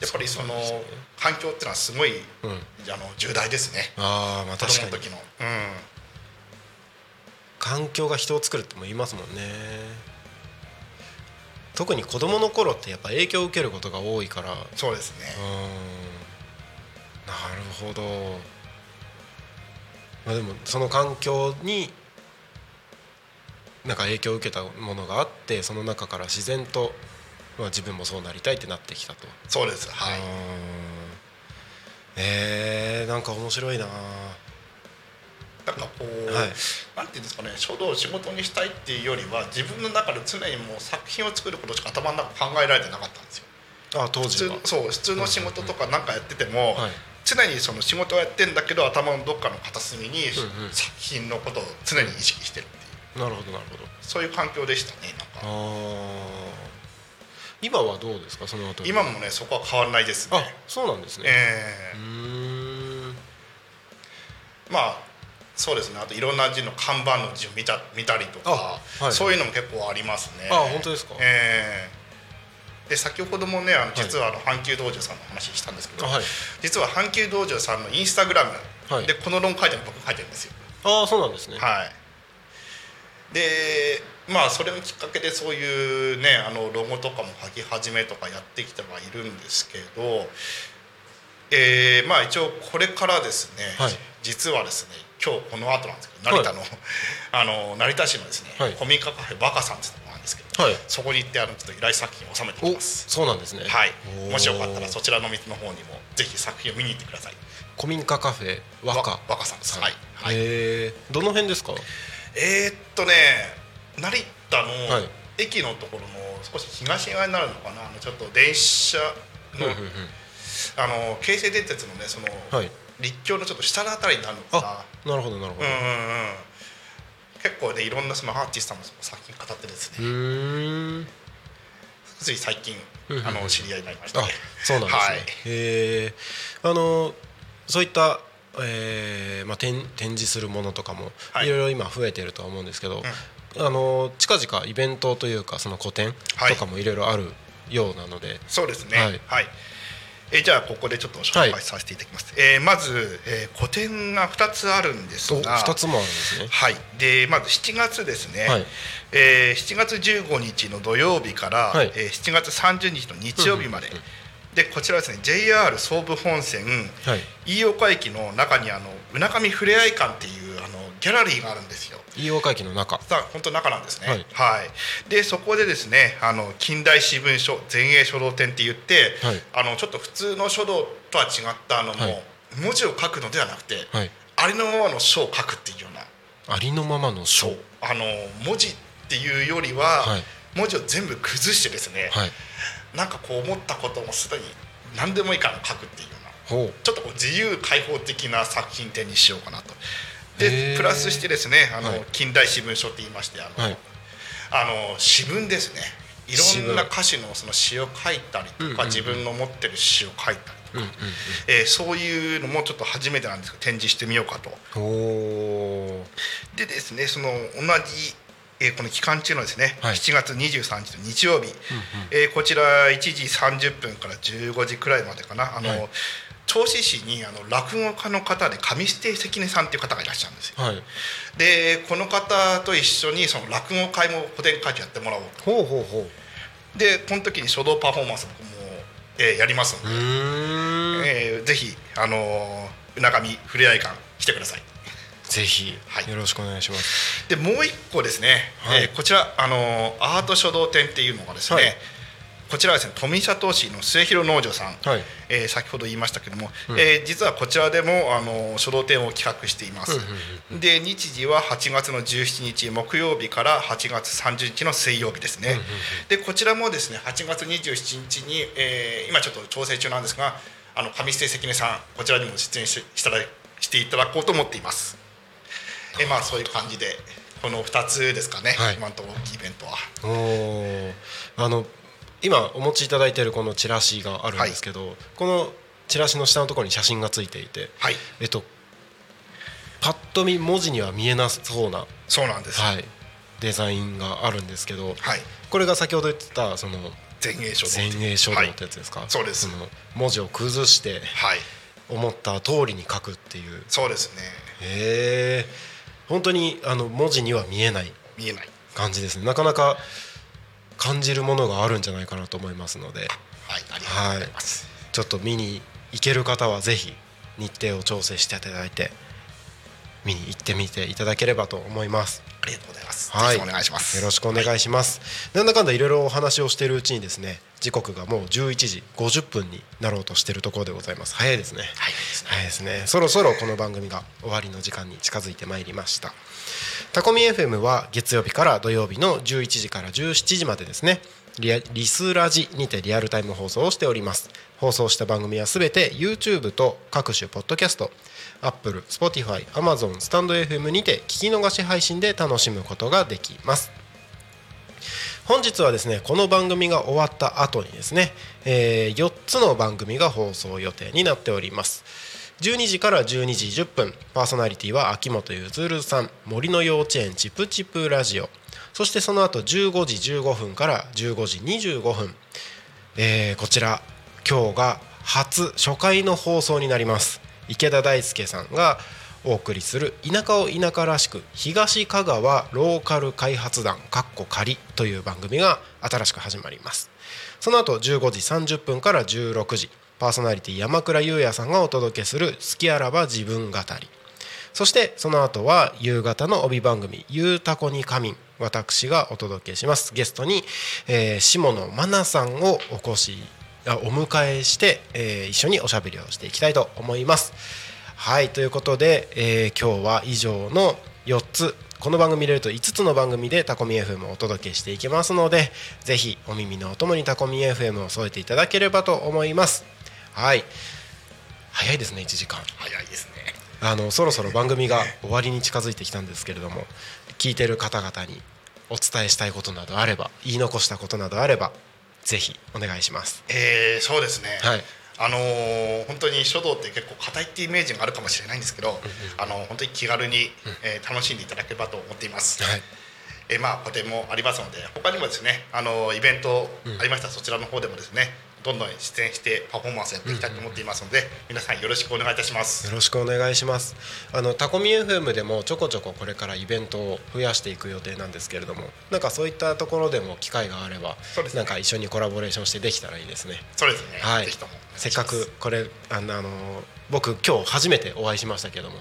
やっぱりその環境っていうのはすごい、うん。あの重大ですね。ああまあ子確かに。供の時の。うん。環境が人を作るっても言いますもんね特に子供の頃ってやっぱ影響を受けることが多いから。そうですね。うん。なるほど、まあ、でもその環境になんか影響を受けたものがあってその中から自然と、まあ、自分もそうなりたいってなってきたと。そうです。はい。うん。えー、なんか面白いななんかこう、はい。なんていうんですかね書道を仕事にしたいっていうよりは自分の中で常にもう作品を作ることしか頭の中考えられてなかったんですよ。あ当普通時はそう普通の仕事とかなんかやってても、はい。常にその仕事をやってんだけど頭のどっかの片隅にうんうん。作品のことを常に意識してるっていう。なるほどなるほど。そういう環境でしたねなんあかー。今はどうですかその後今もねそこは変わらないですあねそうなんですね、えうーまあそうですね。あといろんな字の看板の字を見た見たりとか、あはい。そういうのも結構ありますね。あ本当ですか？ええ。で先ほどもねあの実はあの阪急道場さんの話したんですけど、あはい。実は阪急道場さんのインスタグラムはい。でこの論書いてるの僕書いてるんですよ。ああそうなんですね。はい。でまあそれのきっかけでそういうねあのロゴとかも書き始めとかやってきてはいるんですけどえーまあ一応これからですね、はい。実はですね今日この後なんですけど成田の,、[LAUGHS] あの成田市のですね、はい。古民家カフェバカさんってとこなんですけど、はい。そこに行ってあのちょっと依頼作品を収めてきおます。そうなんですね。はい。もしよかったらそちらの店の方にもぜひ作品を見に行ってください。古民家カフェ和歌。わ若さんです。はい、はい。へえどの辺ですか？えーっとね成田のはい。駅のところの少し東側になるのかな？あのちょっと電車の,、うんうんうん。あの京成電鉄のねその、はい立教のちょっと下のあたりになるのかあなるほどなるほど。なうんうんうん。結構ねいろんなそのアーティストの作品語ってですうね、つい最近あの知り合いになりましたあねそうなんですね、はい。へえあのそういった、えーまあ、展展示するものとかも、はい。い、ろいろ今増えてるとは思うんですけど、あの近々イベントというかその個展はい。とかもいろいろあるようなので、そうですね。ははいい、えじゃあここでちょっと紹介させていただきます、えーまず、えー個展が2つあるんですおが2つもあるんですね。はい、でまず7月ですね、はい。えー7月15日の土曜日から、はい。えー7月30日の日曜日まで、でこちらはですね JR 総武本線はい。飯岡駅の中にあのうなかみふれあい館っていうあのギャラリーがあるんですよ。飯岡駅の中。さあ本当中なんですね。ははい。い。でそこでですねあの近代史文書前衛書道展って言って、はい。あのちょっと普通の書道とは違ったあのもう、はい文字を書くのではなくて、はい。ありのままの書を書くっていうような。ありのままの書。あの文字っていうよりは、はい。文字を全部崩してですね、はい。なんかこう思ったこともすでに何でもいいから書くっていうような。ちょっとこう自由開放的な作品展にしようかなと。でプラスしてですねあの、はい。近代詩文書って言いましてあの、はい。あの詩文ですね。いろんな歌詞のその詩を書いたりとか、自分の持ってる詩を書いたりとか、うえーそういうのもちょっと初めてなんですけど展示してみようかと。でですねその同じ、えーこの期間中のですね、はい。7月23日の日曜日、えーこちら1時30分から15時くらいまでかな。あの、はい銚子市にあの落語家の方で上捨関根さんっていう方がいらっしゃるんですよ。うはい。でこの方と一緒にその落語会も古典会議やってもらおうと。ほうほうほう。でこの時に書道パフォーマンス僕も、えーやりますのうで、えーぜひあのー、うなかみふれあい館来てください。ぜひはい。よろしくお願いします。でもう一個ですね、はい。えーこちらあのーアート書道展っていうのがですね、はいこちらはですね富里市の末広農場さん、はい。えー先ほど言いましたけども、うん。えー実はこちらでもあのー書道展を企画しています、で日時は8月の17日木曜日から8月30日の水曜日ですね、でこちらもですね8月27日に、えー今ちょっと調整中なんですがあの上捨関根さんこちらにも出演ししたらしていただこうと思っています。えーまあそういう感じでこの2つですかね、はい。今のところ大きいイベントは。あの今お持ちいただいているこのチラシがあるんですけど、このチラシの下のところに写真がついていて、はい。えっとパッと見文字には見えなそうな、そうなんです。はい、デザインがあるんですけど、はい。これが先ほど言ってたその前衛書道前衛書道ってやつですか、そうです。の文字を崩してはい。思った通りに書くっていう。そうですね。へえ本当にあの文字には見えない見えない。感じですね。なかなか感じるものがあるんじゃないかなと思いますので。はいありがとうございます、ちょっと見に行ける方はぜひ日程を調整していただいて見に行ってみていただければと思います。ありがとうございます、はい。お願いします。よろしくお願いします、なんだかんだいろいろお話をしているうちにですね時刻がもう11時50分になろうとしているところでございます。早いですね。はい。ですね早いですね。そろそろこの番組が終わりの時間に近づいてまいりましたタコミ FM は月曜日から土曜日の11時から17時までですね。リアリスラジにてリアルタイム放送をしております。放送した番組はすべて YouTube と各種ポッドキャスト。Apple、Spotify、Amazon、スタンド FM にて聞き逃し配信で楽しむことができます。本日はですねこの番組が終わった後にですね、えー4つの番組が放送予定になっております。12時から12時10分パーソナリティは秋元ゆずるさん。森の幼稚園チプチプラジオ。そしてその後15時15分から15時25分、えーこちら今日が初初回の放送になります。池田大輔さんがお送りする田舎を田舎らしく東香川ローカル開発団かっこ仮という番組が新しく始まります。その後15時30分から16時パーソナリティ山倉優也さんがお届けする「好きあらば自分語り」そしてその後は夕方の帯番組「ゆうたこに仮眠」私がお届けしますゲストに、えー下野真奈さんをお越しあお迎えして、えー一緒におしゃべりをしていきたいと思います。はいということで、えー今日は以上の4つこの番組入れると5つの番組でタコミ FM をお届けしていきますのでぜひお耳のお供にタコミ FM を添えていただければと思います。はい。早いですね1時間。早いですね。あのそろそろ番組が終わりに近づいてきたんですけれども聞いてる方々にお伝えしたいことなどあれば言い残したことなどあればぜひお願いします。えーそうですね、はい。あのー本当に書道って結構硬いっていうイメージがあるかもしれないんですけど、あの本当に気軽に、えー楽しんでいただければと思っています。はい。えーまあ個展もありますので他にもですねあのイベントありました、そちらの方でもですねどんどん出演してパフォーマンスやっていきたいと思っていますので、皆さんよろしくお願いいたします。よろしくお願いします。あのタコミ FM でもちょこちょここれからイベントを増やしていく予定なんですけれども、なんかそういったところでも機会があれば、ねなんか一緒にコラボレーションしてできたらいいですね。そうですね、はいぜひともせっかくこれあのあの僕今日初めてお会いしましたけども、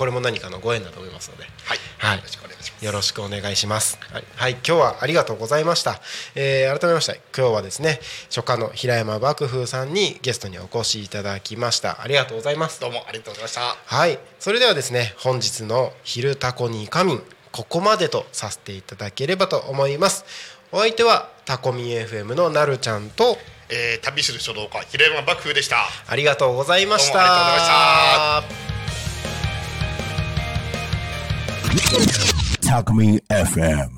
これも何かのご縁だと思いますので、はい、はいよろしくお願いします。よろしくお願いします。はい、はい今日はありがとうございました。えー改めまして今日はですね初夏の平山幕風さんにゲストにお越しいただきました。ありがとうございます。どうもありがとうございました。はい、それではですね本日の「昼タコに仮眠」ここまでとさせていただければと思います。お相手はタコミ FM のなるちゃんとえー旅する書道家平山幕府でした。ありがとうございました。どうもありがとうございました Talk Me FM.